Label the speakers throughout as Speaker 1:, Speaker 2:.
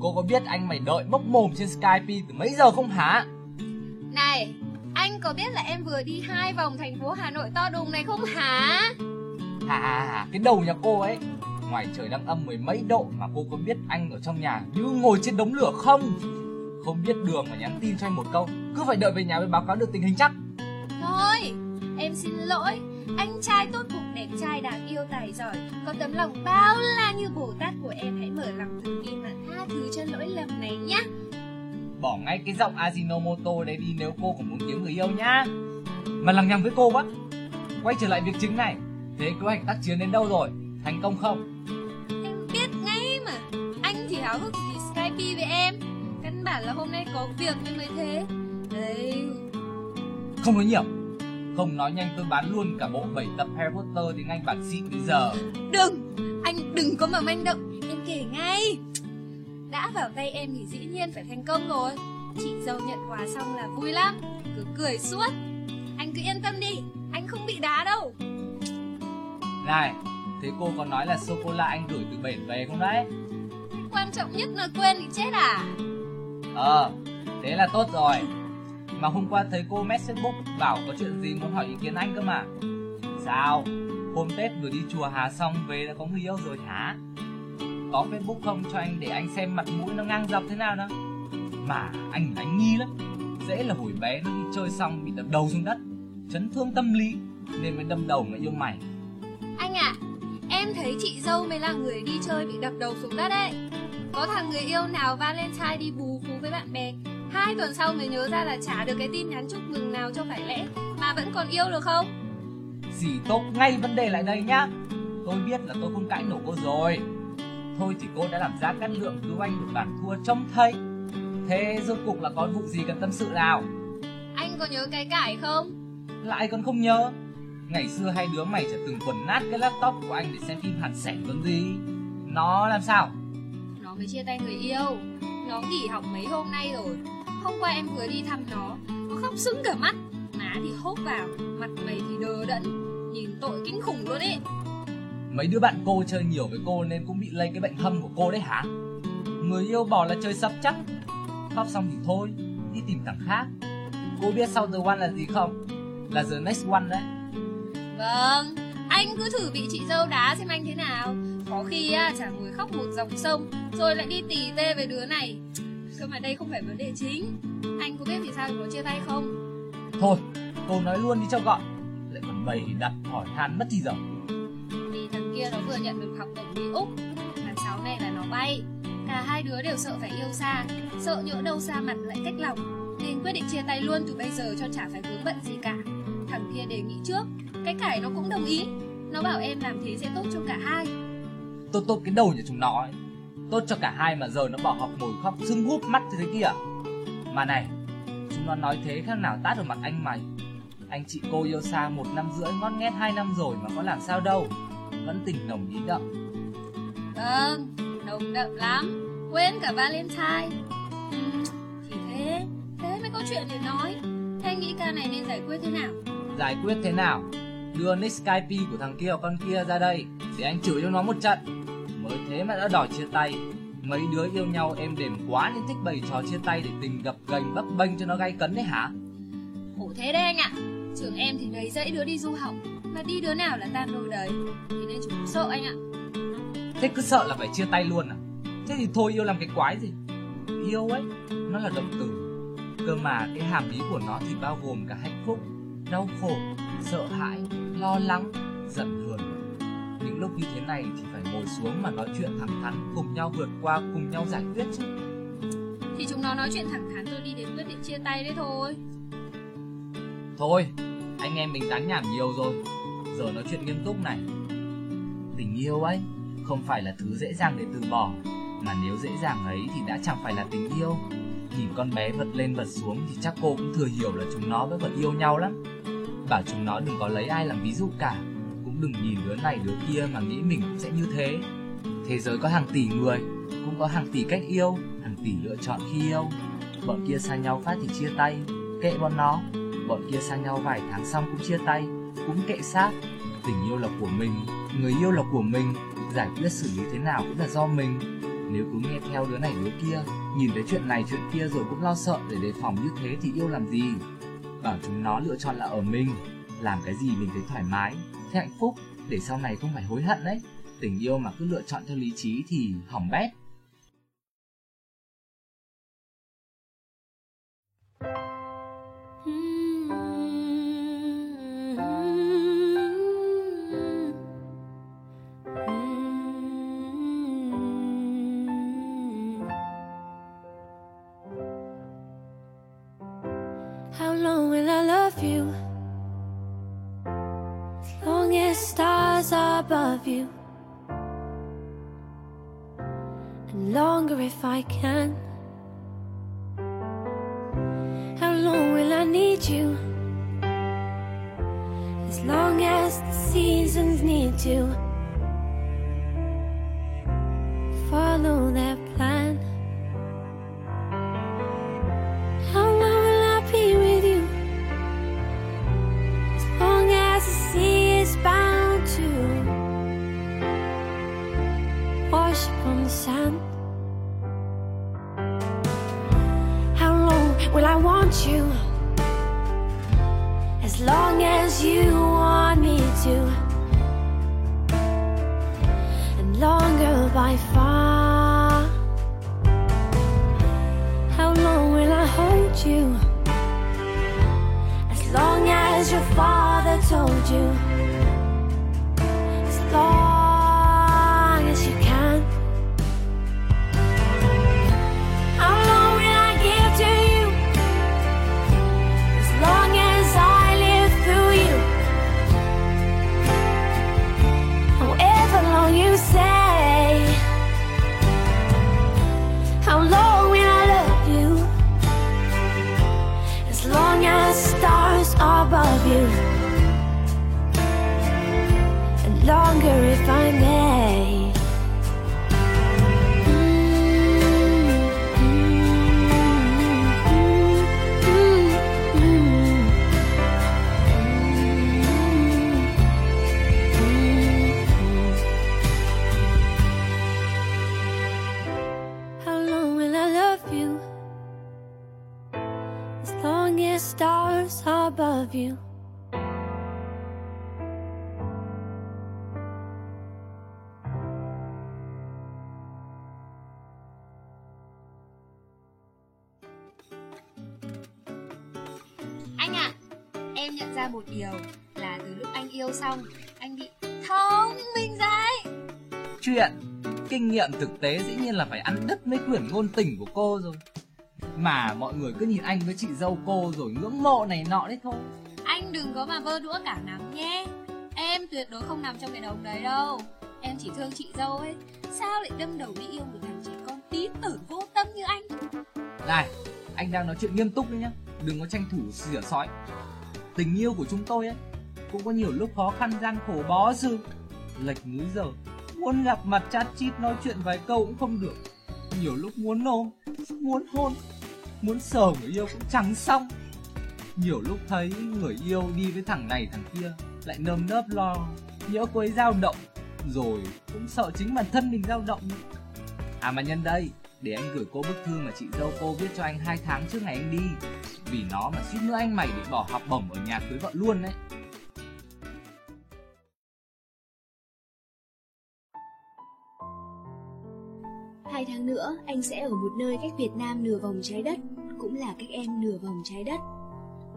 Speaker 1: Cô có biết anh mày đợi bốc mồm trên Skype từ mấy giờ không hả?
Speaker 2: Này Anh có biết là em vừa đi hai vòng thành phố Hà Nội to đùng này không hả?
Speaker 1: Hà hà hà Cái đầu nhà cô ấy. Ngoài trời đang âm mười mấy độ Mà cô có biết anh ở trong nhà như ngồi trên đống lửa không? Không biết đường mà nhắn tin cho anh một câu Cứ phải đợi về nhà mới báo cáo được tình hình chắc.
Speaker 2: Thôi Em xin lỗi. Anh trai tốt bụng đẹp trai đáng yêu tài giỏi. Có tấm lòng bao la như Bồ Tát của em Hãy mở lòng bi mà tha thứ cho lỗi lầm này nhá.
Speaker 1: Bỏ ngay cái giọng Ajinomoto đấy đi nếu cô cũng muốn kiếm người yêu nhá. Mà lằng nhằng với cô quá. Quay trở lại việc chính này. Thế kế hoạch tác chiến đến đâu rồi? Thành công không?
Speaker 2: Em biết ngay mà. Anh thì háo hức gì Skype với em. Căn bản là hôm nay có việc nên mới thế. Đấy.
Speaker 1: Không nói nhiều. Không nói nhanh tôi bán luôn cả bộ 7 tập Harry Potter tiếng Anh bản xịn bây giờ.
Speaker 2: Đừng, anh đừng có mà manh động. Em kể ngay Đã vào tay em thì dĩ nhiên phải thành công rồi. Chị dâu nhận quà xong là vui lắm. Cứ cười suốt. Anh cứ yên tâm đi, anh không bị đá đâu.
Speaker 1: Này, thế cô có nói là sô-cô-la anh gửi từ bển về không đấy?
Speaker 2: Quan trọng nhất là quên thì chết à?
Speaker 1: Ờ, thế là tốt rồi. Mà hôm qua thấy cô message book bảo có chuyện gì muốn hỏi ý kiến anh cơ mà. Sao? Hôm Tết vừa đi chùa Hà xong về đã có người yêu rồi hả? Có Facebook không cho anh để anh xem mặt mũi nó ngang dọc thế nào đó? Mà anh đánh nghi lắm. Dễ là hồi bé nó đi chơi xong bị đập đầu xuống đất Chấn thương tâm lý Nên mới đâm đầu người yêu mày.
Speaker 2: Anh ạ, à, em thấy chị dâu mới là người đi chơi bị đập đầu xuống đất đấy Có thằng người yêu nào Valentine đi bù phú với bạn bè Hai tuần sau mới nhớ ra là trả được cái tin nhắn chúc mừng nào cho phải lẽ Mà vẫn còn yêu được không?
Speaker 1: Dì tốt ngay vấn đề lại đây nhá. Tôi biết là tôi không cãi nổ cô rồi Thôi thì cô đã làm ra cắt lượng cứu anh được bản thua trông thấy. Thế rốt cuộc là có vụ gì cần tâm sự nào?
Speaker 2: Anh có nhớ cái cãi không?
Speaker 1: Lại còn không nhớ. Ngày xưa hai đứa mày trở từng quần nát cái laptop của anh để xem phim hạt sẻn còn gì. Nó làm sao?
Speaker 2: Nó mới chia tay người yêu. Nó nghỉ học mấy hôm nay rồi. Hôm qua em vừa đi thăm nó. Nó khóc sưng cả mắt. Má thì hốt vào Mặt mày thì đờ đẫn. Nhìn tội kinh khủng luôn ấy
Speaker 1: Mấy đứa bạn cô chơi nhiều với cô nên cũng bị lây cái bệnh hâm của cô đấy hả? Người yêu bỏ là chơi sập chắc. Khóc xong thì thôi Đi tìm thằng khác. Cô biết sau The One là gì không? Là The Next One đấy.
Speaker 2: Vâng Anh cứ thử bị chị dâu đá xem anh thế nào. Có khi á, chả ngồi khóc một dòng sông Rồi lại đi tỉ tê về đứa này. Cơ mà đây không phải vấn đề chính. Anh có biết vì sao nó chia tay không?
Speaker 1: Thôi cô nói luôn đi cho gọn. Lại còn bày đặt hỏi han mất thì giờ
Speaker 2: kia nó vừa nhận được học bổng đi Úc. Tháng 6 này là nó bay. Cả hai đứa đều sợ phải yêu xa, Sợ nhỡ đâu xa mặt lại cách lòng. Nên quyết định chia tay luôn từ bây giờ cho chả phải vướng bận gì cả. Thằng kia đề nghị trước, Cái cải nó cũng đồng ý. Nó bảo em làm thế sẽ tốt cho cả hai.
Speaker 1: Tốt tốt cái đầu nhà chúng nó ấy. Tốt cho cả hai mà giờ nó bỏ học ngồi khóc sưng húp mắt thế kia. Mà này, Chúng nó nói thế khác nào tát vào mặt anh mày. Anh chị cô yêu xa một năm rưỡi, ngót nghét hai năm rồi mà có làm sao đâu. Vẫn tình nồng ý đậm.
Speaker 2: Vâng, nồng đậm lắm. Quên cả Valentine. Ừ, Thì thế, thế mới có chuyện để nói. Thế anh nghĩ ca này nên giải quyết thế nào?
Speaker 1: Giải quyết thế nào? Đưa nick Skype của thằng kia con kia ra đây Để anh chửi cho nó một trận. Mới thế mà đã đòi chia tay. Mấy đứa yêu nhau em đềm quá nên thích bày trò chia tay để tình gập gành bấp bênh cho nó gay cấn đấy hả?
Speaker 2: Khổ thế đấy anh ạ. Trường em thì đầy dãy đứa đi du học Mà đi đứa nào là tan đôi đấy. Thế nên chúng sợ anh ạ.
Speaker 1: Thế cứ sợ là phải chia tay luôn à? Thế thì thôi yêu làm cái quái gì? Yêu ấy Nó là động từ. Cơ mà cái hàm ý của nó thì bao gồm cả hạnh phúc Đau khổ Sợ hãi Lo lắng Giận hờn. Những lúc như thế này thì phải ngồi xuống mà nói chuyện thẳng thắn Cùng nhau vượt qua Cùng nhau giải quyết chứ.
Speaker 2: Thì chúng nó nói chuyện thẳng thắn tôi đi đến quyết định chia tay đấy thôi.
Speaker 1: Thôi Anh em mình tán nhảm nhiều rồi Giờ nói chuyện nghiêm túc này. Tình yêu ấy, Không phải là thứ dễ dàng để từ bỏ, Mà nếu dễ dàng ấy thì đã chẳng phải là tình yêu. Nhìn con bé vật lên vật xuống thì chắc cô cũng thừa hiểu là chúng nó vẫn còn yêu nhau lắm. Bảo chúng nó đừng có lấy ai làm ví dụ cả, Cũng đừng nhìn đứa này đứa kia mà nghĩ mình cũng sẽ như thế. Thế giới có hàng tỷ người, Cũng có hàng tỷ cách yêu, Hàng tỷ lựa chọn khi yêu. Bọn kia xa nhau phát thì chia tay, Kệ bọn nó. Bọn kia xa nhau vài tháng xong cũng chia tay. Cũng kệ xác. Tình yêu là của mình, Người yêu là của mình, Giải quyết xử lý thế nào cũng là do mình. Nếu cứ nghe theo đứa này đứa kia, Nhìn thấy chuyện này chuyện kia rồi cũng lo sợ để đề phòng như thế thì yêu làm gì? Bảo chúng nó lựa chọn là ở mình, Làm cái gì mình thấy thoải mái, Thấy hạnh phúc, Để sau này không phải hối hận đấy. Tình yêu mà cứ lựa chọn theo lý trí thì hỏng bét.
Speaker 3: You want me to, and longer by far. How long will I hold you? As long as your father told you. Above you.
Speaker 2: Anh ạ, em nhận ra một điều là từ lúc anh yêu xong, anh bị thông minh dậy.
Speaker 1: Chuyện Kinh nghiệm thực tế dĩ nhiên là phải ăn đứt mấy quyển ngôn tình của cô rồi Mà mọi người cứ nhìn anh với chị dâu cô rồi ngưỡng mộ này nọ đấy thôi
Speaker 2: Anh đừng có mà vơ đũa cả nắm nhé. Em tuyệt đối không nằm trong cái đống đấy đâu. Em chỉ thương chị dâu ấy. Sao lại đâm đầu đi yêu một thằng trẻ con tí tử vô tâm như anh?
Speaker 1: Này, anh đang nói chuyện nghiêm túc đấy nhá Đừng có tranh thủ xỉa sói Tình yêu của chúng tôi ấy Cũng có nhiều lúc khó khăn gian khổ bó sự Lệch múi giờ Muốn gặp mặt chat chít nói chuyện vài câu cũng không được Nhiều lúc muốn ôm Muốn hôn Muốn sờ người yêu cũng chẳng xong. Nhiều lúc thấy người yêu đi với thằng này thằng kia, Lại nơm nớp lo, Nhỡ cô ấy dao động, Rồi cũng sợ chính bản thân mình dao động. Nữa. À mà nhân đây, Để anh gửi cô bức thư mà chị dâu cô viết cho anh hai tháng trước ngày anh đi. Vì nó mà suýt nữa anh mày bị bỏ học bổng ở nhà cưới vợ luôn đấy
Speaker 4: Hai tháng nữa anh sẽ ở một nơi cách Việt Nam nửa vòng trái đất Cũng là cách em nửa vòng trái đất.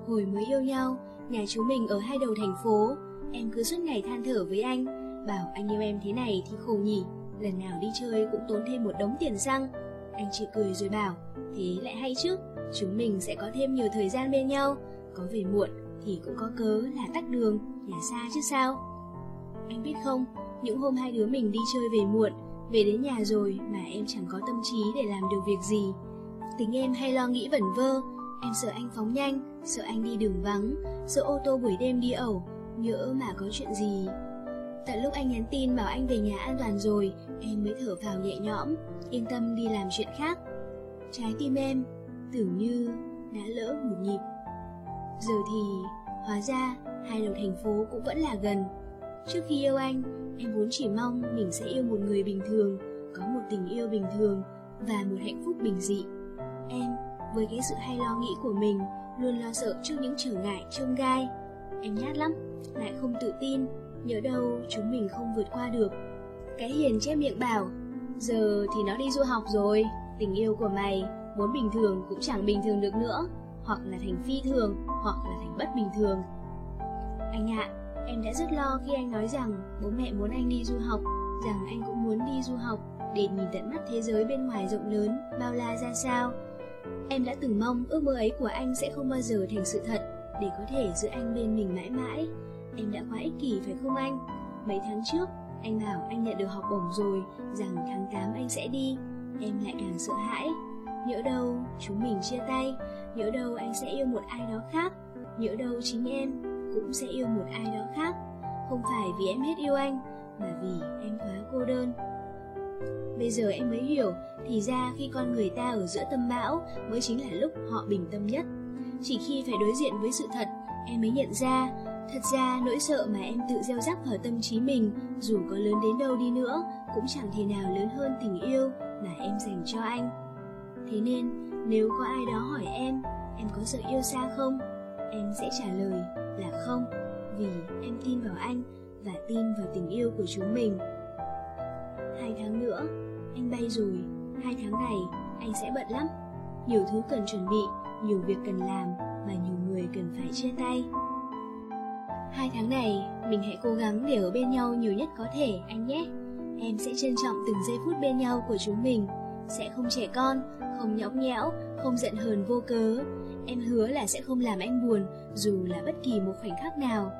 Speaker 4: Hồi mới yêu nhau, nhà chú mình ở hai đầu thành phố. Em cứ suốt ngày than thở với anh Bảo anh yêu em thế này thì khổ nhỉ. Lần nào đi chơi cũng tốn thêm một đống tiền xăng. Anh chỉ cười rồi bảo Thế lại hay chứ Chúng mình sẽ có thêm nhiều thời gian bên nhau. Có về muộn thì cũng có cớ là tắt đường Nhà xa chứ sao? Anh biết không Những hôm hai đứa mình đi chơi về muộn
Speaker 5: về đến nhà rồi mà em chẳng có tâm trí để làm được việc gì. Tính em hay lo nghĩ vẩn vơ Em sợ anh phóng nhanh, sợ anh đi đường vắng Sợ ô tô buổi đêm đi ẩu Nhỡ mà có chuyện gì. Tận lúc anh nhắn tin bảo anh về nhà an toàn rồi Em mới thở phào nhẹ nhõm Yên tâm đi làm chuyện khác. Trái tim em tưởng như đã lỡ một nhịp. Giờ thì hóa ra hai đầu thành phố cũng vẫn là gần. Trước khi yêu anh, em vốn chỉ mong mình sẽ yêu một người bình thường Có một tình yêu bình thường và một hạnh phúc bình dị. Em, với cái sự hay lo nghĩ của mình Luôn lo sợ trước những trở ngại trông gai. Em nhát lắm, lại không tự tin Nhớ đâu chúng mình không vượt qua được. Cái hiền che miệng bảo Giờ thì nó đi du học rồi Tình yêu của mày Muốn bình thường cũng chẳng bình thường được nữa Hoặc là thành phi thường Hoặc là thành bất bình thường. Anh ạ, em đã rất lo khi anh nói rằng Bố mẹ muốn anh đi du học Rằng anh cũng muốn đi du học Để nhìn tận mắt thế giới bên ngoài rộng lớn Bao la ra sao Em đã từng mong ước mơ ấy của anh sẽ không bao giờ thành sự thật Để có thể giữ anh bên mình mãi mãi Em đã quá ích kỷ phải không anh? Mấy tháng trước, anh bảo anh nhận được học bổng rồi, rằng tháng 8 anh sẽ đi. Em lại càng sợ hãi. Nhỡ đâu chúng mình chia tay, nhỡ đâu anh sẽ yêu một ai đó khác, nhỡ đâu chính em cũng sẽ yêu một ai đó khác. Không phải vì em hết yêu anh, mà vì em quá cô đơn. Bây giờ em mới hiểu, thì ra khi con người ta ở giữa tâm bão mới chính là lúc họ bình tâm nhất. Chỉ khi phải đối diện với sự thật, em mới nhận ra Thật ra nỗi sợ mà em tự gieo rắc vào tâm trí mình Dù có lớn đến đâu đi nữa Cũng chẳng thể nào lớn hơn tình yêu mà em dành cho anh Thế nên nếu có ai đó hỏi em Em có sợ yêu xa không? Em sẽ trả lời là không Vì em tin vào anh Và tin vào tình yêu của chúng mình Hai tháng nữa Anh bay rồi Hai tháng này anh sẽ bận lắm Nhiều thứ cần chuẩn bị Nhiều việc cần làm Và nhiều người cần phải chia tay Hai tháng này, mình hãy cố gắng để ở bên nhau nhiều nhất có thể, anh nhé. Em sẽ trân trọng từng giây phút bên nhau của chúng mình. Sẽ không trẻ con, không nhõng nhẽo, không giận hờn vô cớ. Em hứa là sẽ không làm anh buồn, dù là bất kỳ một khoảnh khắc nào.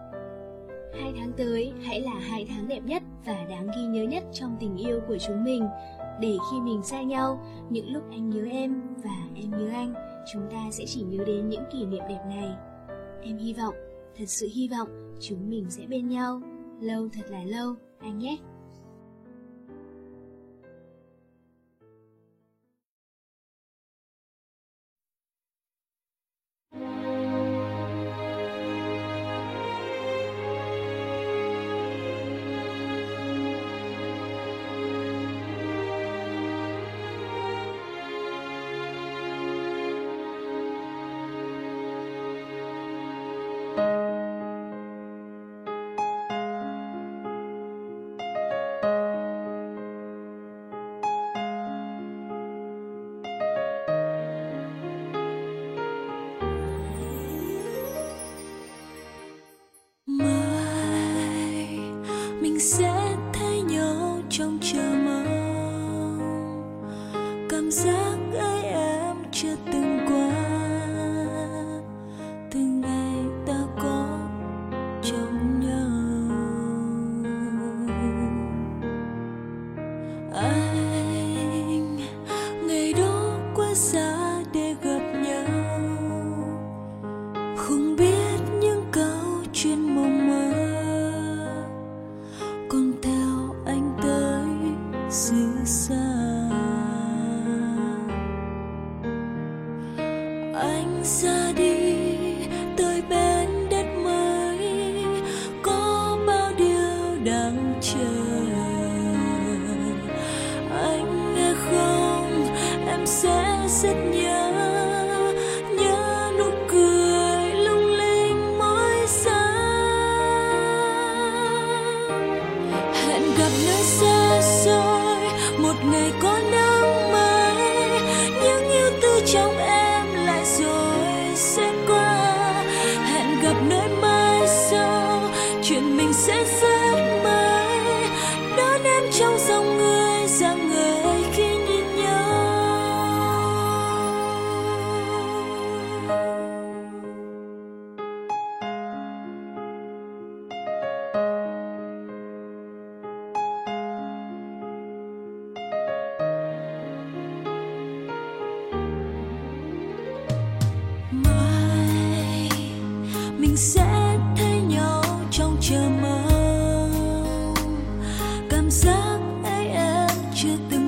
Speaker 5: Hai tháng tới hãy là hai tháng đẹp nhất và đáng ghi nhớ nhất trong tình yêu của chúng mình. Để khi mình xa nhau, những lúc anh nhớ em và em nhớ anh, chúng ta sẽ chỉ nhớ đến những kỷ niệm đẹp này. Em hy vọng thật sự hy vọng chúng mình sẽ bên nhau lâu thật là lâu anh nhé
Speaker 6: cảm giác ấy em chưa từng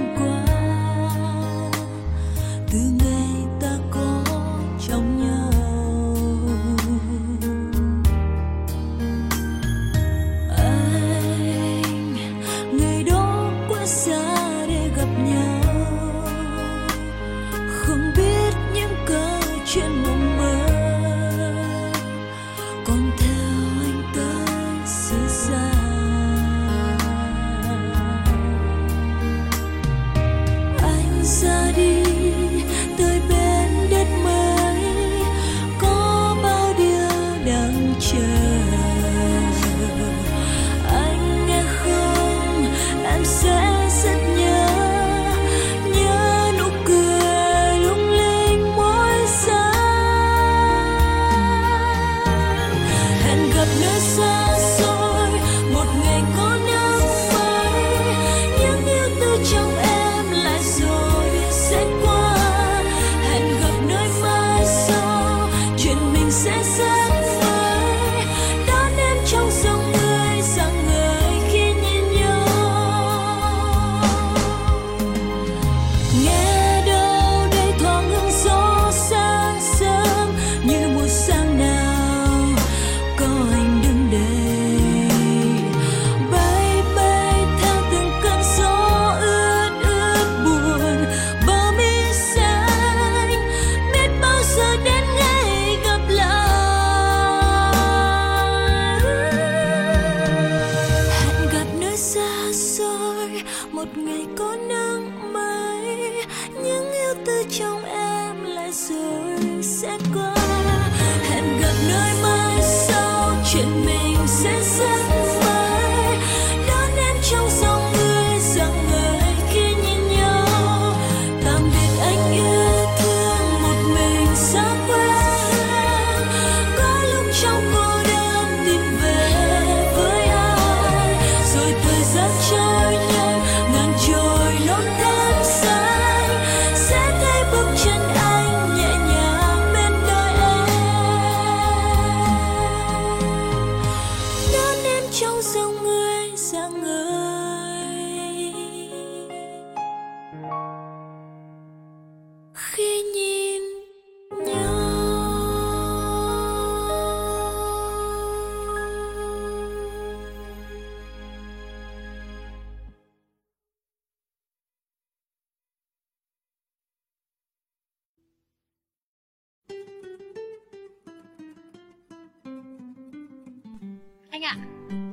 Speaker 2: Anh ạ,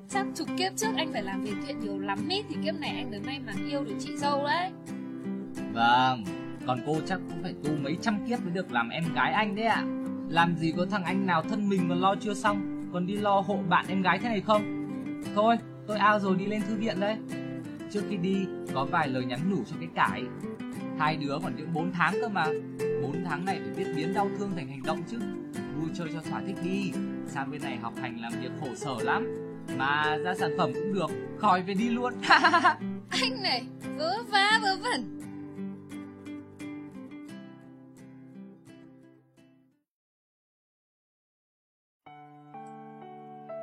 Speaker 2: chắc chục kiếp trước anh phải làm việc thiện nhiều lắm ý Thì kiếp này anh mới may mắn yêu được chị dâu đấy
Speaker 1: Vâng, còn cô chắc cũng phải tu mấy trăm kiếp mới được làm em gái anh đấy ạ. Làm gì có thằng anh nào thân mình còn lo chưa xong, còn đi lo hộ bạn em gái thế này không? Thôi, tôi ao rồi đi lên thư viện đây. Trước khi đi, có vài lời nhắn nhủ cho cái cải. Hai đứa còn những 4 tháng cơ mà. 4 tháng này phải biết biến đau thương thành hành động chứ. Vui chơi cho thỏa thích đi. Sang bên này học hành làm việc khổ sở lắm. Mà ra sản phẩm cũng được, khỏi về đi luôn.
Speaker 2: Anh này, vớ vá vớ vẩn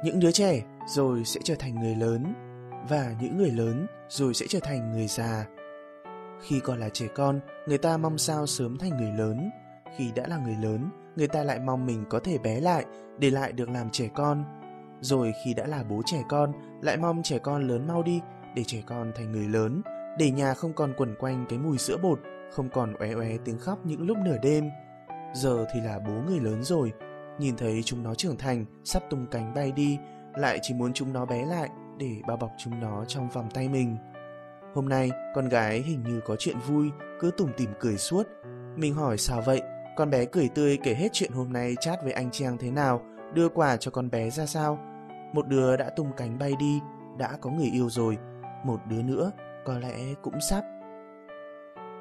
Speaker 7: những đứa trẻ rồi sẽ trở thành người lớn và những người lớn rồi sẽ trở thành người già khi còn là trẻ con, người ta mong sao sớm thành người lớn. Khi đã là người lớn, người ta lại mong mình có thể bé lại, để lại được làm trẻ con. Rồi khi đã là bố trẻ con, lại mong trẻ con lớn mau đi, để trẻ con thành người lớn, để nhà không còn quẩn quanh cái mùi sữa bột, không còn oé oé tiếng khóc những lúc nửa đêm. Giờ thì là bố người lớn rồi, nhìn thấy chúng nó trưởng thành, sắp tung cánh bay đi, lại chỉ muốn chúng nó bé lại, để bao bọc chúng nó trong vòng tay mình hôm nay con gái hình như có chuyện vui cứ tủm tỉm cười suốt. Mình hỏi sao vậy? Con bé cười tươi kể hết chuyện hôm nay chat với anh Trang thế nào? Đưa quà cho con bé ra sao? Một đứa đã tung cánh bay đi đã có người yêu rồi. Một đứa nữa có lẽ cũng sắp.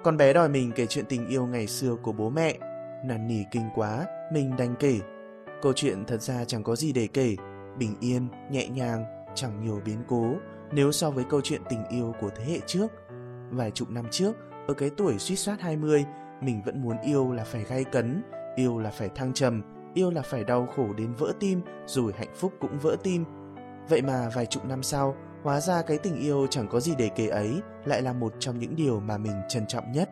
Speaker 7: Con bé đòi mình kể chuyện tình yêu ngày xưa của bố mẹ. Năn nỉ kinh quá mình đành kể. Câu chuyện thật ra chẳng có gì để kể, bình yên, nhẹ nhàng, chẳng nhiều biến cố nếu so với câu chuyện tình yêu của thế hệ trước. Vài chục năm trước, ở cái tuổi suýt soát 20, mình vẫn muốn yêu là phải gay cấn, yêu là phải thăng trầm, yêu là phải đau khổ đến vỡ tim, rồi hạnh phúc cũng vỡ tim. Vậy mà vài chục năm sau, hóa ra cái tình yêu chẳng có gì để kể ấy lại là một trong những điều mà mình trân trọng nhất.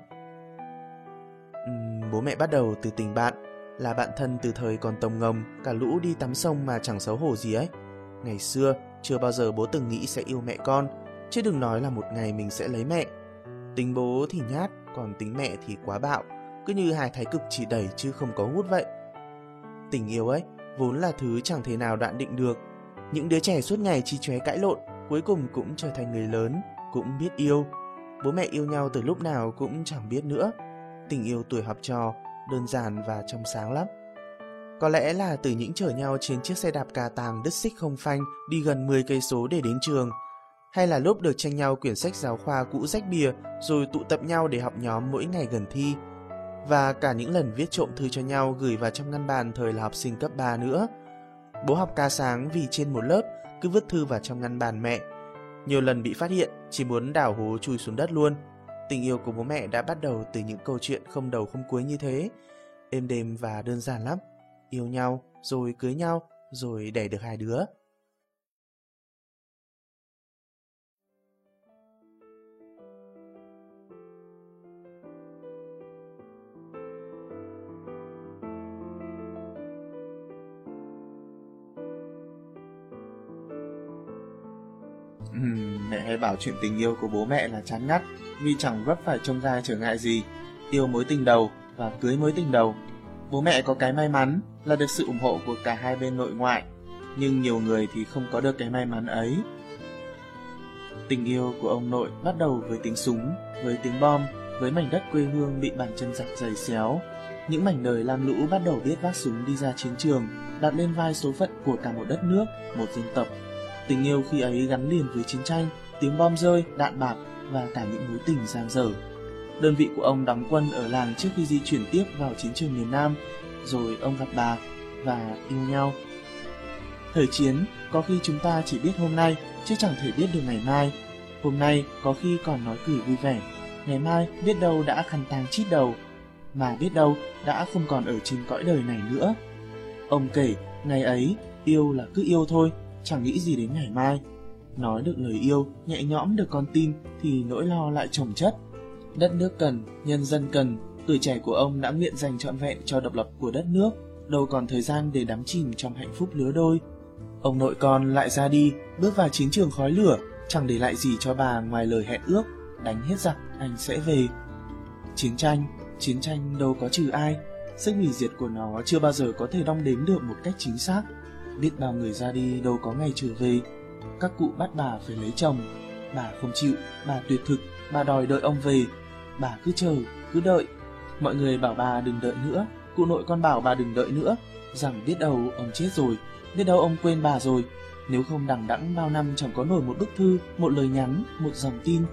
Speaker 7: Uhm, bố mẹ bắt đầu từ tình bạn, là bạn thân từ thời còn tồng ngồng, cả lũ đi tắm sông mà chẳng xấu hổ gì ấy. Ngày xưa, chưa bao giờ bố từng nghĩ sẽ yêu mẹ con, chứ đừng nói là một ngày mình sẽ lấy mẹ. Tính bố thì nhát, còn tính mẹ thì quá bạo, cứ như hai thái cực chỉ đẩy chứ không có hút vậy. Tình yêu ấy, vốn là thứ chẳng thể nào đoạn định được. Những đứa trẻ suốt ngày chi chóe cãi lộn, cuối cùng cũng trở thành người lớn, cũng biết yêu. Bố mẹ yêu nhau từ lúc nào cũng chẳng biết nữa. Tình yêu tuổi học trò đơn giản và trong sáng lắm. Có lẽ là từ những chở nhau trên chiếc xe đạp cà tàng đứt xích không phanh đi gần 10 cây số để đến trường, hay là lúc được tranh nhau quyển sách giáo khoa cũ rách bìa rồi tụ tập nhau để học nhóm mỗi ngày gần thi, và cả những lần viết trộm thư cho nhau gửi vào trong ngăn bàn thời là học sinh cấp 3 nữa. Bố học ca sáng vì trên một lớp cứ vứt thư vào trong ngăn bàn mẹ. Nhiều lần bị phát hiện, chỉ muốn đào hố chui xuống đất luôn. Tình yêu của bố mẹ đã bắt đầu từ những câu chuyện không đầu không cuối như thế. Êm đềm và đơn giản lắm. Yêu nhau, rồi cưới nhau, rồi đẻ được hai đứa. Mẹ hay bảo chuyện tình yêu của bố mẹ là chán ngắt vì chẳng vấp phải trông gai trở ngại gì. Yêu mối tình đầu và cưới mối tình đầu. Bố mẹ có cái may mắn là được sự ủng hộ của cả hai bên nội ngoại, nhưng nhiều người thì không có được cái may mắn ấy. Tình yêu của ông nội bắt đầu với tiếng súng, với tiếng bom, với mảnh đất quê hương bị bàn chân giặc giày xéo. Những mảnh đời lam lũ bắt đầu biết vác súng đi ra chiến trường, đặt lên vai số phận của cả một đất nước, một dân tộc. Tình yêu khi ấy gắn liền với chiến tranh, tiếng bom rơi, đạn bạc và cả những mối tình giang dở. Đơn vị của ông đóng quân ở làng trước khi di chuyển tiếp vào chiến trường miền Nam, rồi ông gặp bà và yêu nhau. Thời chiến, có khi chúng ta chỉ biết hôm nay, chứ chẳng thể biết được ngày mai. Hôm nay có khi còn nói cười vui vẻ, ngày mai biết đâu đã khăn tang chít đầu, mà biết đâu đã không còn ở trên cõi đời này nữa. Ông kể, ngày ấy, yêu là cứ yêu thôi, chẳng nghĩ gì đến ngày mai. Nói được lời yêu, nhẹ nhõm được con tim thì nỗi lo lại chồng chất. Đất nước cần, nhân dân cần, tuổi trẻ của ông đã nguyện dành trọn vẹn cho độc lập của đất nước, đâu còn thời gian để đắm chìm trong hạnh phúc lứa đôi. Ông nội con lại ra đi, bước vào chiến trường khói lửa, chẳng để lại gì cho bà ngoài lời hẹn ước, đánh hết giặc anh sẽ về. Chiến tranh, chiến tranh đâu có trừ ai, sức hủy diệt của nó chưa bao giờ có thể đong đếm được một cách chính xác. Biết bao người ra đi đâu có ngày trở về. Các cụ bắt bà phải lấy chồng, bà không chịu, bà tuyệt thực, bà đòi đợi ông về. Bà cứ chờ, cứ đợi. Mọi người bảo bà đừng đợi nữa, cụ nội con bảo bà đừng đợi nữa, rằng biết đâu ông chết rồi, biết đâu ông quên bà rồi. Nếu không đằng đẵng bao năm chẳng có nổi một bức thư, một lời nhắn, một dòng tin.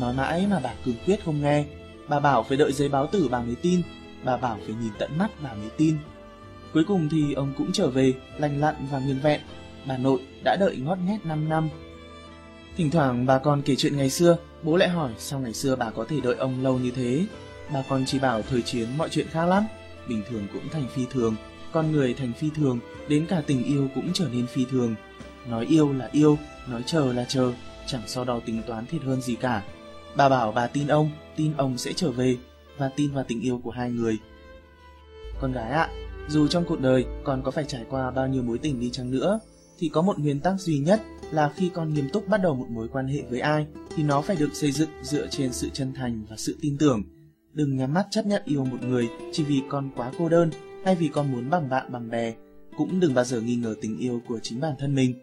Speaker 7: Nói mãi mà bà cương quyết không nghe. Bà bảo phải đợi giấy báo tử bà mới tin, bà bảo phải nhìn tận mắt bà mới tin. Cuối cùng thì ông cũng trở về, lành lặn và nguyên vẹn. Bà nội đã đợi ngót nghét 5 năm. Thỉnh thoảng bà còn kể chuyện ngày xưa, bố lại hỏi sao ngày xưa bà có thể đợi ông lâu như thế. Bà còn chỉ bảo thời chiến mọi chuyện khác lắm, bình thường cũng thành phi thường, con người thành phi thường, đến cả tình yêu cũng trở nên phi thường. Nói yêu là yêu, nói chờ là chờ, chẳng so đo tính toán thiệt hơn gì cả. Bà bảo bà tin ông, tin ông sẽ trở về, và tin vào tình yêu của hai người. Con gái ạ, dù trong cuộc đời còn có phải trải qua bao nhiêu mối tình đi chăng nữa, thì có một nguyên tắc duy nhất là khi con nghiêm túc bắt đầu một mối quan hệ với ai, thì nó phải được xây dựng dựa trên sự chân thành và sự tin tưởng. Đừng nhắm mắt chấp nhận yêu một người chỉ vì con quá cô đơn hay vì con muốn bằng bạn bằng bè. Cũng đừng bao giờ nghi ngờ tình yêu của chính bản thân mình.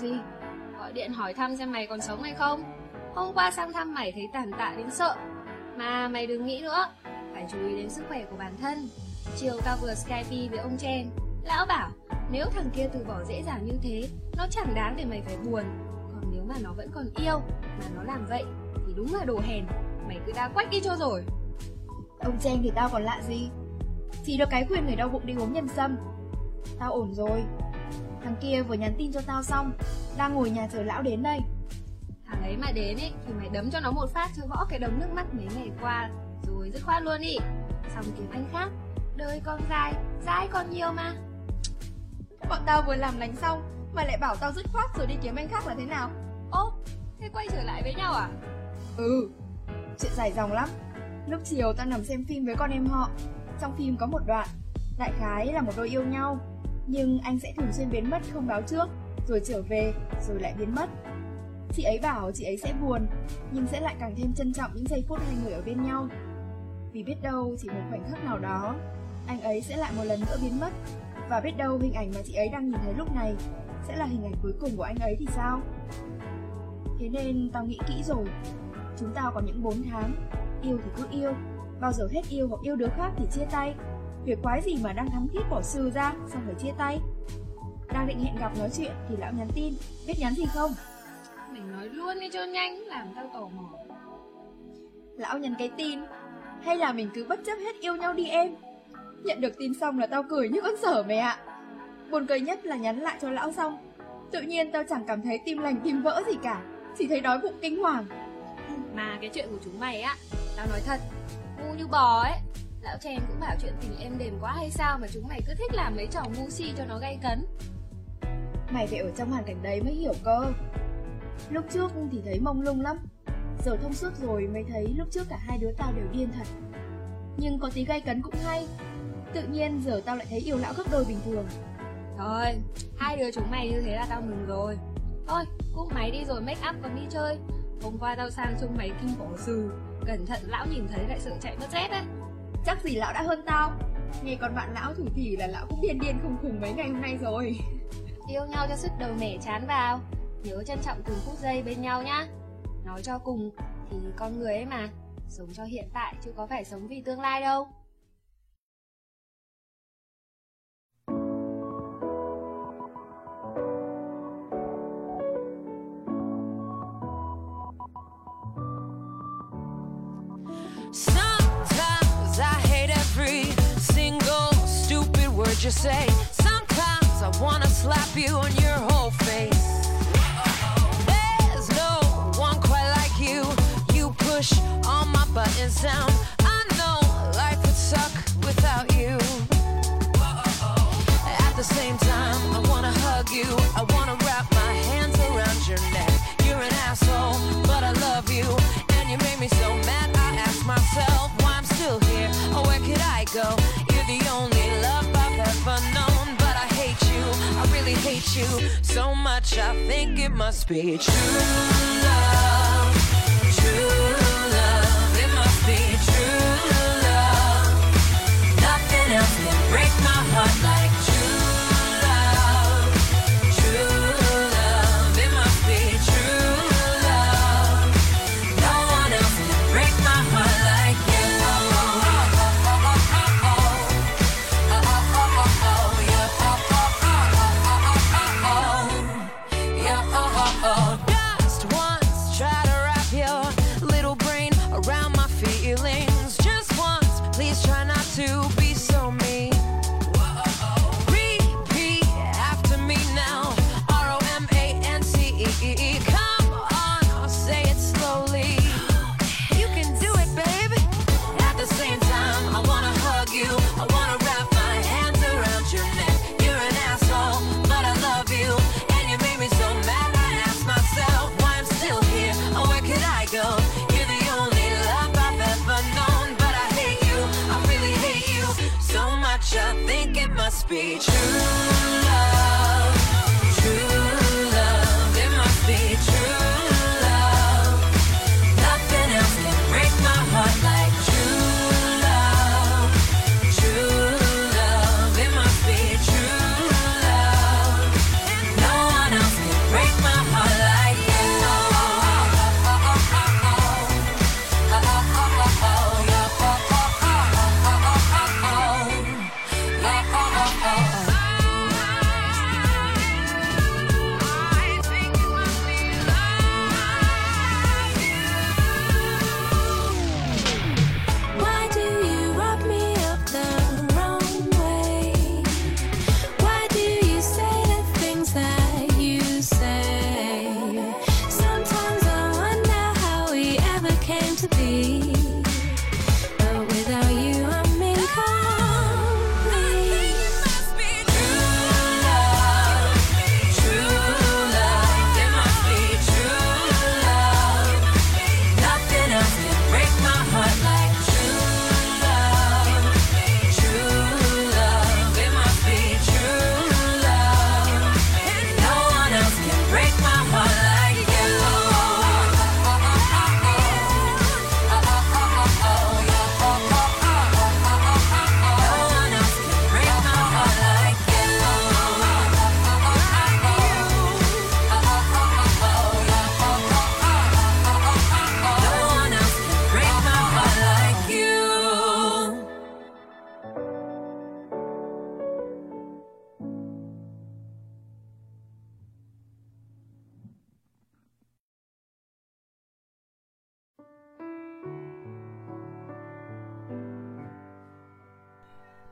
Speaker 8: Gì?
Speaker 2: Gọi điện hỏi thăm xem mày còn sống hay không Hôm qua sang thăm mày thấy tàn tạ đến sợ Mà mày đừng nghĩ nữa, Phải chú ý đến sức khỏe của bản thân Chiều tao vừa Skype với ông Chen Lão bảo, nếu thằng kia từ bỏ dễ dàng như thế, Nó chẳng đáng để mày phải buồn Còn nếu mà nó vẫn còn yêu, Mà nó làm vậy, Thì đúng là đồ hèn Mày cứ đa quách đi cho rồi
Speaker 8: Ông Chen thì tao còn lạ gì? Chỉ được cái quyền người đau bụng đi uống nhân sâm. Tao ổn rồi. Thằng kia vừa nhắn tin cho tao xong, đang ngồi nhà chờ lão đến đây.
Speaker 2: Thằng ấy mà đến ấy Thì mày đấm cho nó một phát cho võ cái đống nước mắt mấy ngày qua Rồi dứt khoát luôn đi Xong kiếm anh khác Đời con dài, dãi còn nhiều mà
Speaker 8: Bọn tao vừa làm lành xong, mà lại bảo tao dứt khoát rồi đi kiếm anh khác là thế nào?
Speaker 2: Ô, thế quay trở lại với nhau à?
Speaker 8: Ừ, chuyện dài dòng lắm. Lúc chiều tao nằm xem phim với con em họ. Trong phim có một đoạn, đại khái là một đôi yêu nhau. Nhưng anh sẽ thường xuyên biến mất không báo trước, rồi trở về, rồi lại biến mất. Chị ấy bảo chị ấy sẽ buồn, nhưng sẽ lại càng thêm trân trọng những giây phút hai người ở bên nhau. Vì biết đâu chỉ một khoảnh khắc nào đó, anh ấy sẽ lại một lần nữa biến mất. Và biết đâu hình ảnh mà chị ấy đang nhìn thấy lúc này sẽ là hình ảnh cuối cùng của anh ấy thì sao? Thế nên tao nghĩ kỹ rồi. Chúng tao có những 4 tháng, yêu thì cứ yêu, bao giờ hết yêu hoặc yêu đứa khác thì chia tay. Việc quái gì mà đang thắm thiết bỏ sư ra, xong phải chia tay. Đang định hẹn gặp nói chuyện thì lão nhắn tin, biết nhắn gì không?
Speaker 2: Mình nói luôn đi cho nhanh Làm tao tò mò
Speaker 8: Lão nhắn cái tin, hay là mình cứ bất chấp hết yêu nhau đi em? Nhận được tin xong là tao cười như con sở mày ạ. Buồn cười nhất là nhắn lại cho lão xong. Tự nhiên tao chẳng cảm thấy tim lành tim vỡ gì cả, chỉ thấy đói bụng kinh hoàng.
Speaker 2: Mà cái chuyện của chúng mày á Tao nói thật Ngu như bò ấy Lão Chen cũng bảo chuyện tình êm đềm quá hay sao Mà chúng mày cứ thích làm mấy trò ngu si cho nó gay cấn
Speaker 8: Mày phải ở trong hoàn cảnh đấy mới hiểu cơ. Lúc trước thì thấy mông lung lắm, giờ thông suốt rồi mới thấy lúc trước cả hai đứa tao đều điên thật. Nhưng có tí gay cấn cũng hay. Tự nhiên giờ tao lại thấy yêu lão gấp đôi bình thường.
Speaker 2: Thôi Hai đứa chúng mày như thế là tao mừng rồi Thôi cúp máy đi rồi make up còn đi chơi Hôm qua tao sang trông mày kinh khổ sừ Cẩn thận lão nhìn thấy lại sợ chạy mất dép đấy
Speaker 8: Chắc gì lão đã hơn tao. Nghe còn bạn lão thủ thỉ là lão cũng điên điên khùng khùng mấy ngày hôm nay rồi.
Speaker 2: Yêu nhau cho sức đầu mẻ chán vào Nhớ trân trọng từng phút giây bên nhau nhá Nói cho cùng Thì con người ấy mà, Sống cho hiện tại chứ có phải sống vì tương lai đâu
Speaker 9: you say. Sometimes I wanna slap you on your whole face. There's no one quite like you. You push all my buttons down. I know life would suck without you. At the same time, I wanna hug you. I wanna wrap my hands around your neck. You're an asshole, but I love you. And you made me so mad, I ask myself you so much. I think it must be true love. True love,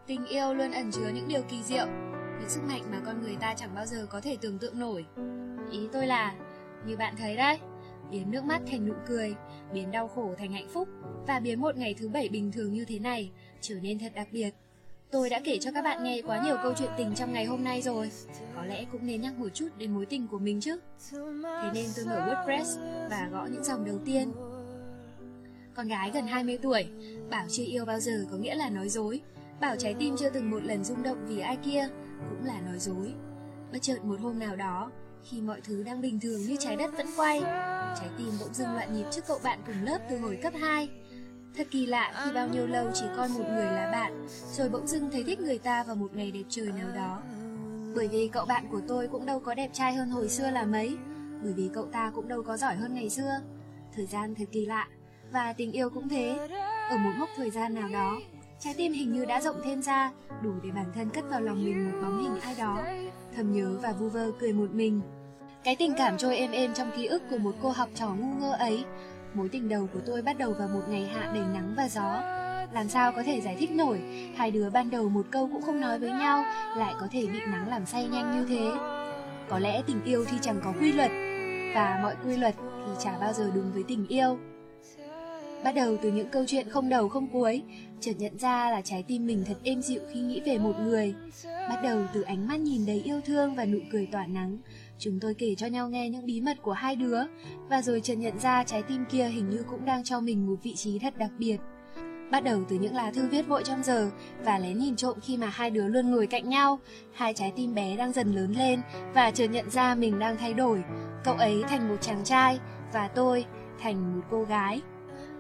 Speaker 2: Tình yêu luôn ẩn chứa những điều kỳ diệu, những sức mạnh mà con người ta chẳng bao giờ có thể tưởng tượng nổi. Ý tôi là, như bạn thấy đấy, biến nước mắt thành nụ cười, biến đau khổ thành hạnh phúc và biến một ngày thứ bảy bình thường như thế này trở nên thật đặc biệt. Tôi đã kể cho các bạn nghe quá nhiều câu chuyện tình trong ngày hôm nay rồi, có lẽ cũng nên nhắc một chút đến mối tình của mình chứ. Thế nên tôi mở WordPress và gõ những dòng đầu tiên. Con gái gần 20 tuổi, bảo chưa yêu bao giờ có nghĩa là nói dối, bảo trái tim chưa từng một lần rung động vì ai kia cũng là nói dối. Bất chợt một hôm nào đó, khi mọi thứ đang bình thường như trái đất vẫn quay, trái tim bỗng dưng loạn nhịp trước cậu bạn cùng lớp từ hồi cấp 2. Thật kỳ lạ khi bao nhiêu lâu chỉ coi một người là bạn, rồi bỗng dưng thấy thích người ta vào một ngày đẹp trời nào đó. Bởi vì cậu bạn của tôi cũng đâu có đẹp trai hơn hồi xưa là mấy, bởi vì cậu ta cũng đâu có giỏi hơn ngày xưa. Thời gian thật kỳ lạ, và tình yêu cũng thế. Ở một mốc thời gian nào đó, trái tim hình như đã rộng thêm ra, đủ để bản thân cất vào lòng mình một bóng hình ai đó, thầm nhớ và vu vơ cười một mình. Cái tình cảm trôi êm êm trong ký ức của một cô học trò ngu ngơ ấy, mối tình đầu của tôi bắt đầu vào một ngày hạ đầy nắng và gió. Làm sao có thể giải thích nổi, hai đứa ban đầu một câu cũng không nói với nhau, lại có thể bị nắng làm say nhanh như thế. Có lẽ tình yêu thì chẳng có quy luật, và mọi quy luật thì chả bao giờ đúng với tình yêu. Bắt đầu từ những câu chuyện không đầu không cuối, chợt nhận ra là trái tim mình thật êm dịu khi nghĩ về một người. Bắt đầu từ ánh mắt nhìn đầy yêu thương và nụ cười tỏa nắng, chúng tôi kể cho nhau nghe những bí mật của hai đứa, và rồi chợt nhận ra trái tim kia hình như cũng đang cho mình một vị trí thật đặc biệt. Bắt đầu từ những lá thư viết vội trong giờ và lén nhìn trộm khi mà hai đứa luôn ngồi cạnh nhau, hai trái tim bé đang dần lớn lên và chợt nhận ra mình đang thay đổi. Cậu ấy thành một chàng trai và tôi thành một cô gái.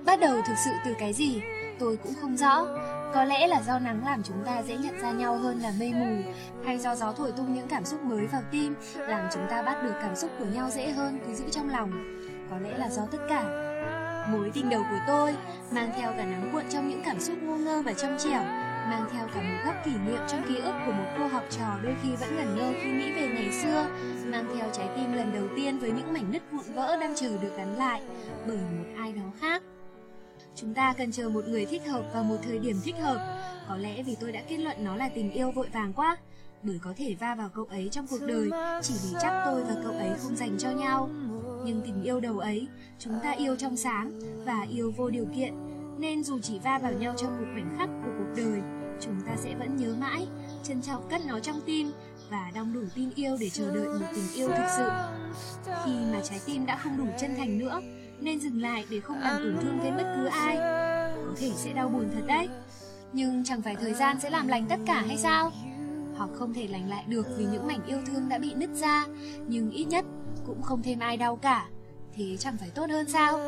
Speaker 2: Bắt đầu thực sự từ cái gì? Tôi cũng không rõ. Có lẽ là do nắng làm chúng ta dễ nhận ra nhau hơn là mây mù, hay do gió thổi tung những cảm xúc mới vào tim, làm chúng ta bắt được cảm xúc của nhau dễ hơn cứ giữ trong lòng. Có lẽ là do tất cả. Mối tình đầu của tôi mang theo cả nắng cuộn trong những cảm xúc ngu ngơ và trong trẻo, mang theo cả một góc kỷ niệm trong ký ức của một cô học trò đôi khi vẫn ngẩn ngơ khi nghĩ về ngày xưa, mang theo trái tim lần đầu tiên với những mảnh nứt vụn vỡ đang chờ được gắn lại bởi một ai đó khác. Chúng ta cần chờ một người thích hợp vào một thời điểm thích hợp. Có lẽ vì tôi đã kết luận nó là tình yêu vội vàng quá, bởi có thể va vào cậu ấy trong cuộc đời chỉ vì chắc tôi và cậu ấy không dành cho nhau. Nhưng tình yêu đầu ấy, chúng ta yêu trong sáng và yêu vô điều kiện, nên dù chỉ va vào nhau trong một khoảnh khắc của cuộc đời, chúng ta sẽ vẫn nhớ mãi, trân trọng cất nó trong tim và đong đủ tin yêu để chờ đợi một tình yêu thực sự. Khi mà trái tim đã không đủ chân thành nữa, nên dừng lại để không làm tổn thương đến bất cứ ai. Có thể sẽ đau buồn thật đấy, nhưng chẳng phải thời gian sẽ làm lành tất cả hay sao? Hoặc không thể lành lại được vì những mảnh yêu thương đã bị nứt ra, nhưng ít nhất cũng không thêm ai đau cả. Thế chẳng phải tốt hơn sao?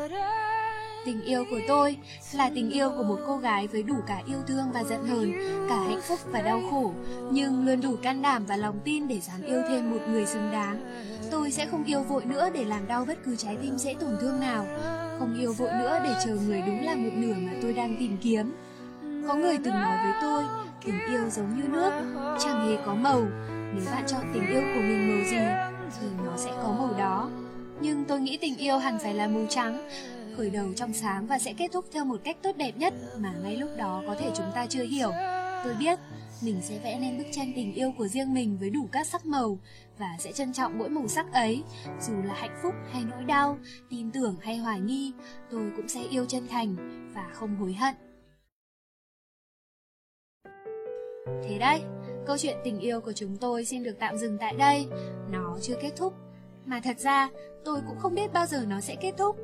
Speaker 2: Tình yêu của tôi là tình yêu của một cô gái với đủ cả yêu thương và giận hờn, cả hạnh phúc và đau khổ, nhưng luôn đủ can đảm và lòng tin để dám yêu thêm một người xứng đáng. Tôi sẽ không yêu vội nữa để làm đau bất cứ trái tim dễ tổn thương nào, không yêu vội nữa để chờ người đúng là một nửa mà tôi đang tìm kiếm. Có người từng nói với tôi, tình yêu giống như nước, chẳng hề có màu. Nếu bạn chọn tình yêu của mình màu gì, thì nó sẽ có màu đó. Nhưng tôi nghĩ tình yêu hẳn phải là màu trắng, khởi đầu trong sáng và sẽ kết thúc theo một cách tốt đẹp nhất mà ngay lúc đó có thể chúng ta chưa hiểu. Tôi biết, mình sẽ vẽ nên bức tranh tình yêu của riêng mình với đủ các sắc màu và sẽ trân trọng mỗi màu sắc ấy, dù là hạnh phúc hay nỗi đau, tin tưởng hay hoài nghi, tôi cũng sẽ yêu chân thành và không hối hận. Thế đấy, câu chuyện tình yêu của chúng tôi xin được tạm dừng tại đây. Nó chưa kết thúc, mà thật ra tôi cũng không biết bao giờ nó sẽ kết thúc.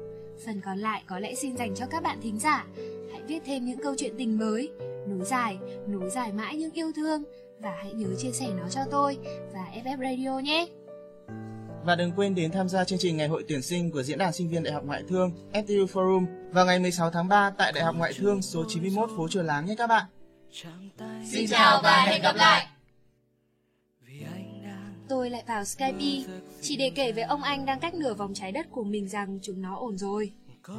Speaker 2: Phần còn lại có lẽ xin dành cho các bạn thính giả. Hãy viết thêm những câu chuyện tình mới, nối dài, nối dài mãi những yêu thương và hãy nhớ chia sẻ nó cho tôi và FF Radio nhé.
Speaker 7: Và đừng quên đến tham gia chương trình Ngày hội tuyển sinh của Diễn đàn Sinh viên Đại học Ngoại thương FTU Forum vào ngày 16 tháng 3 tại Đại học Ngoại thương số 91 phố Chùa Láng nhé các bạn.
Speaker 4: Xin chào và hẹn gặp lại.
Speaker 2: Tôi lại vào Skype chỉ để kể với ông anh đang cách nửa vòng trái đất của mình rằng chúng nó ổn rồi.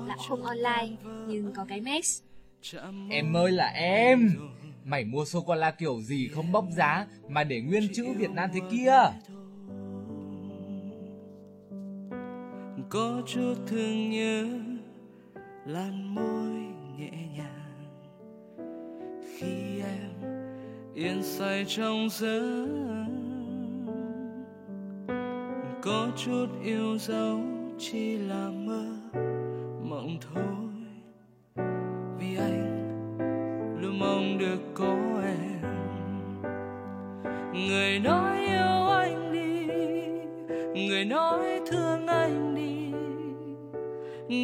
Speaker 2: Lão không online, nhưng có cái Max.
Speaker 1: Em ơi là em Mày mua sô-cô-la kiểu gì không bốc giá Mà để nguyên chữ Việt Nam thế kia
Speaker 9: có chút thương nhớ làn môi nhẹ nhàng khi em
Speaker 6: yên say trong giấc có chút yêu dấu, chỉ là mơ, mộng thôi. Vì anh luôn mong được có em. Người nói yêu anh đi, người nói thương anh đi.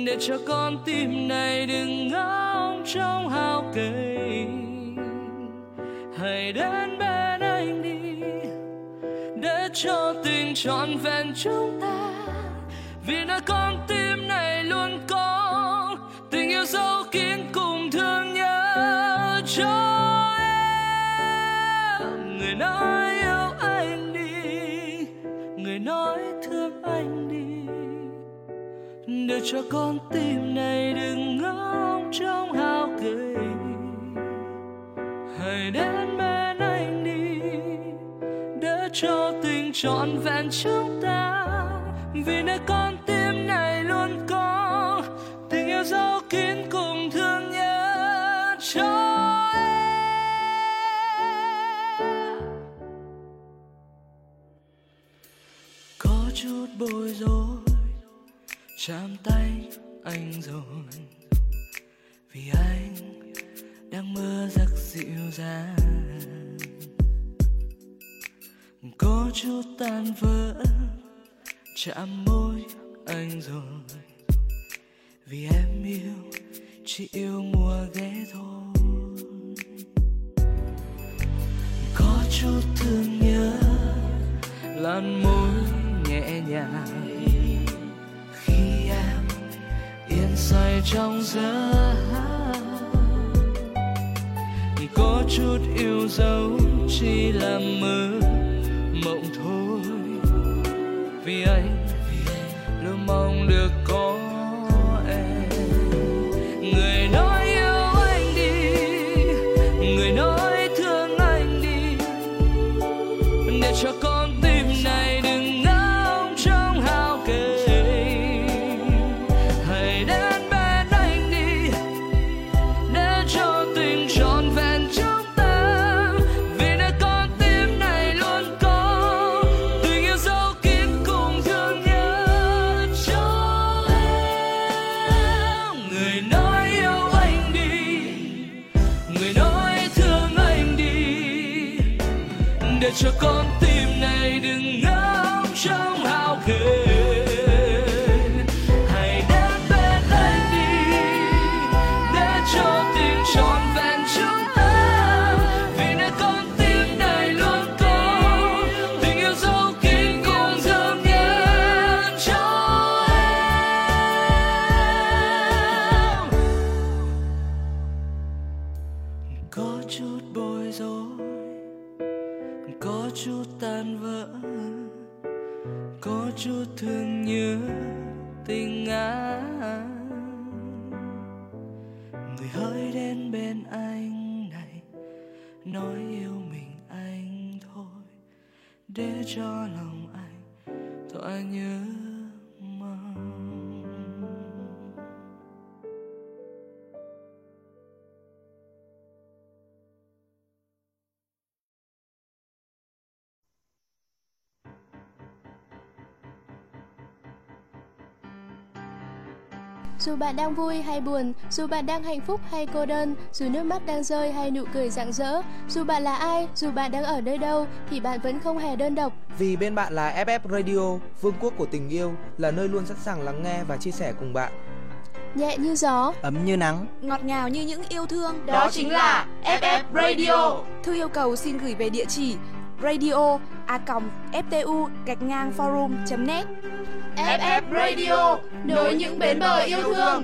Speaker 6: Để cho con tim này đừng ngóng trong hao cây hãy đến bên anh đi, để cho tình trọn vẹn chúng ta. Vì nơi con tim này luôn có tình yêu sâu kín cùng thương nhớ cho em. Người nói yêu anh đi, người nói thương anh đi. Để cho con tim này đừng ngóng trong hao gầy hãy đến bên anh đi, để cho trọn vẹn chúng ta, vì nơi con tim này luôn có tình yêu dấu kín cùng thương nhớ cho em. Có chút bối rối, chạm tay anh rồi, vì anh đang mơ giấc dịu dàng có chút tan vỡ, chạm môi anh rồi. Vì em yêu, chỉ yêu mùa ghé thôi. Có chút thương nhớ, lan môi nhẹ nhàng. Khi em yên say trong giấc có chút yêu dấu chỉ là mơ vì anh cho lòng anh thỏa nhớ mong
Speaker 10: Dù bạn đang vui hay buồn, dù bạn đang hạnh phúc hay cô đơn, dù nước mắt đang rơi hay nụ cười rạng rỡ, dù bạn là ai, dù bạn đang ở nơi đâu thì bạn vẫn không hề đơn độc.
Speaker 11: Vì bên bạn là FF Radio, vương quốc của tình yêu, là nơi luôn sẵn sàng lắng nghe và chia sẻ cùng bạn.
Speaker 10: Nhẹ như gió,
Speaker 12: ấm như nắng,
Speaker 13: ngọt ngào như những yêu thương.
Speaker 14: Đó chính là FF Radio.
Speaker 13: Thư yêu cầu xin gửi về địa chỉ radio a ftu gạch ngang forum net
Speaker 14: FF Radio nối những bến bờ yêu thương